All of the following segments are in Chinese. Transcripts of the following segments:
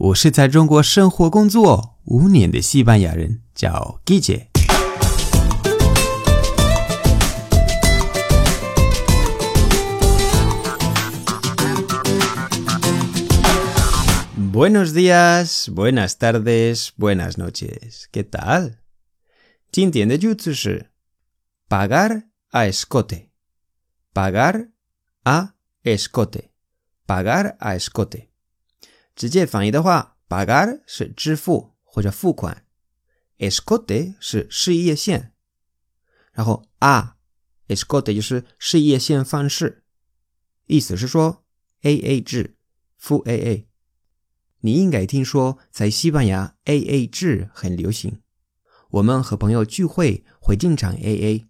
我是在中国生活工作五年的西班牙人，叫 Guille。Buenos días, buenas tardes, buenas noches. ¿Qué tal? 今天的句子是 pagar a escote. Pagar a escote. Pagar a escote. 直接翻译的话，pagar 是支付或者付款，escote 是事业线，然后 a escote 就是事业线方式，意思是说 A A 制，付 A A。你应该听说，在西班牙 A A 制很流行，我们和朋友聚会会经常 A A。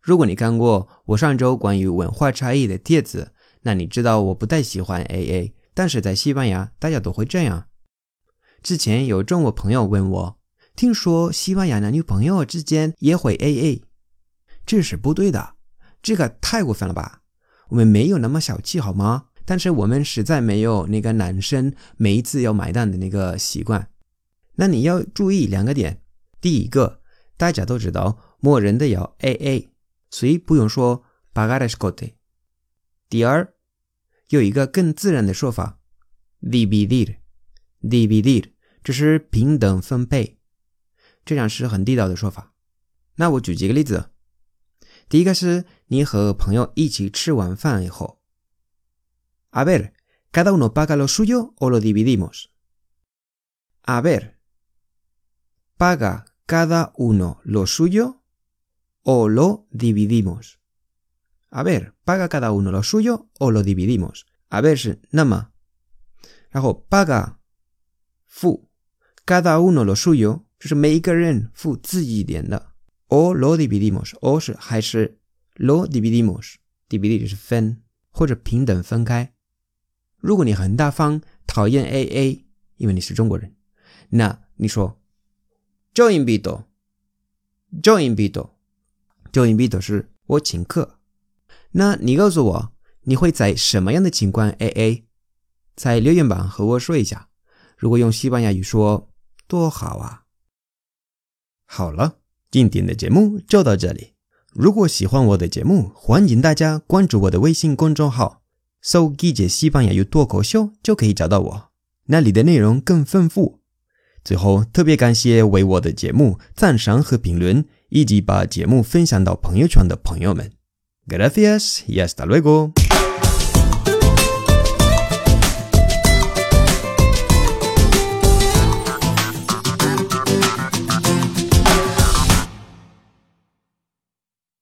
如果你看过我上周关于文化差异的帖子，那你知道我不太喜欢 A A。但是在西班牙，大家都会这样。之前有中国朋友问我，听说西班牙男女朋友之间也会 AA，这是不对的，这个太过分了吧？我们没有那么小气好吗？但是我们实在没有那个男生每一次要买单的那个习惯。那你要注意两个点：第一个，大家都知道默认的要 AA，所以不用说 pagar escote。第二。有一个更自然的说法，dividir，dividir，这是平等分配，这样是很地道的说法。那我举几个例子。第一个是你和朋友一起吃完饭以后，a ver，cada uno paga lo suyo o lo dividimos？a ver，paga cada uno lo suyo o lo dividimos dividimos？A ver, paga cada uno lo suyo o lo dividimos. A ver 是那么，然后 paga 付，cada uno lo suyo 就是每一个人付自己一点的，o lo dividimos，o 是还是 lo dividimos，dividir 就是分或者平等分开。如果你很大方，讨厌 AA，因为你是中国人，那你说 yo invito，yo invito，yo invito 是我请客。那你告诉我，你会在什么样的情况 AA？在留言板和我说一下。如果用西班牙语说，多好啊！好了，今天的节目就到这里。如果喜欢我的节目，欢迎大家关注我的微信公众号，搜“季姐西班牙语脱口秀”就可以找到我，那里的内容更丰富。最后，特别感谢为我的节目赞赏和评论，以及把节目分享到朋友圈的朋友们。Gracias y hasta luego.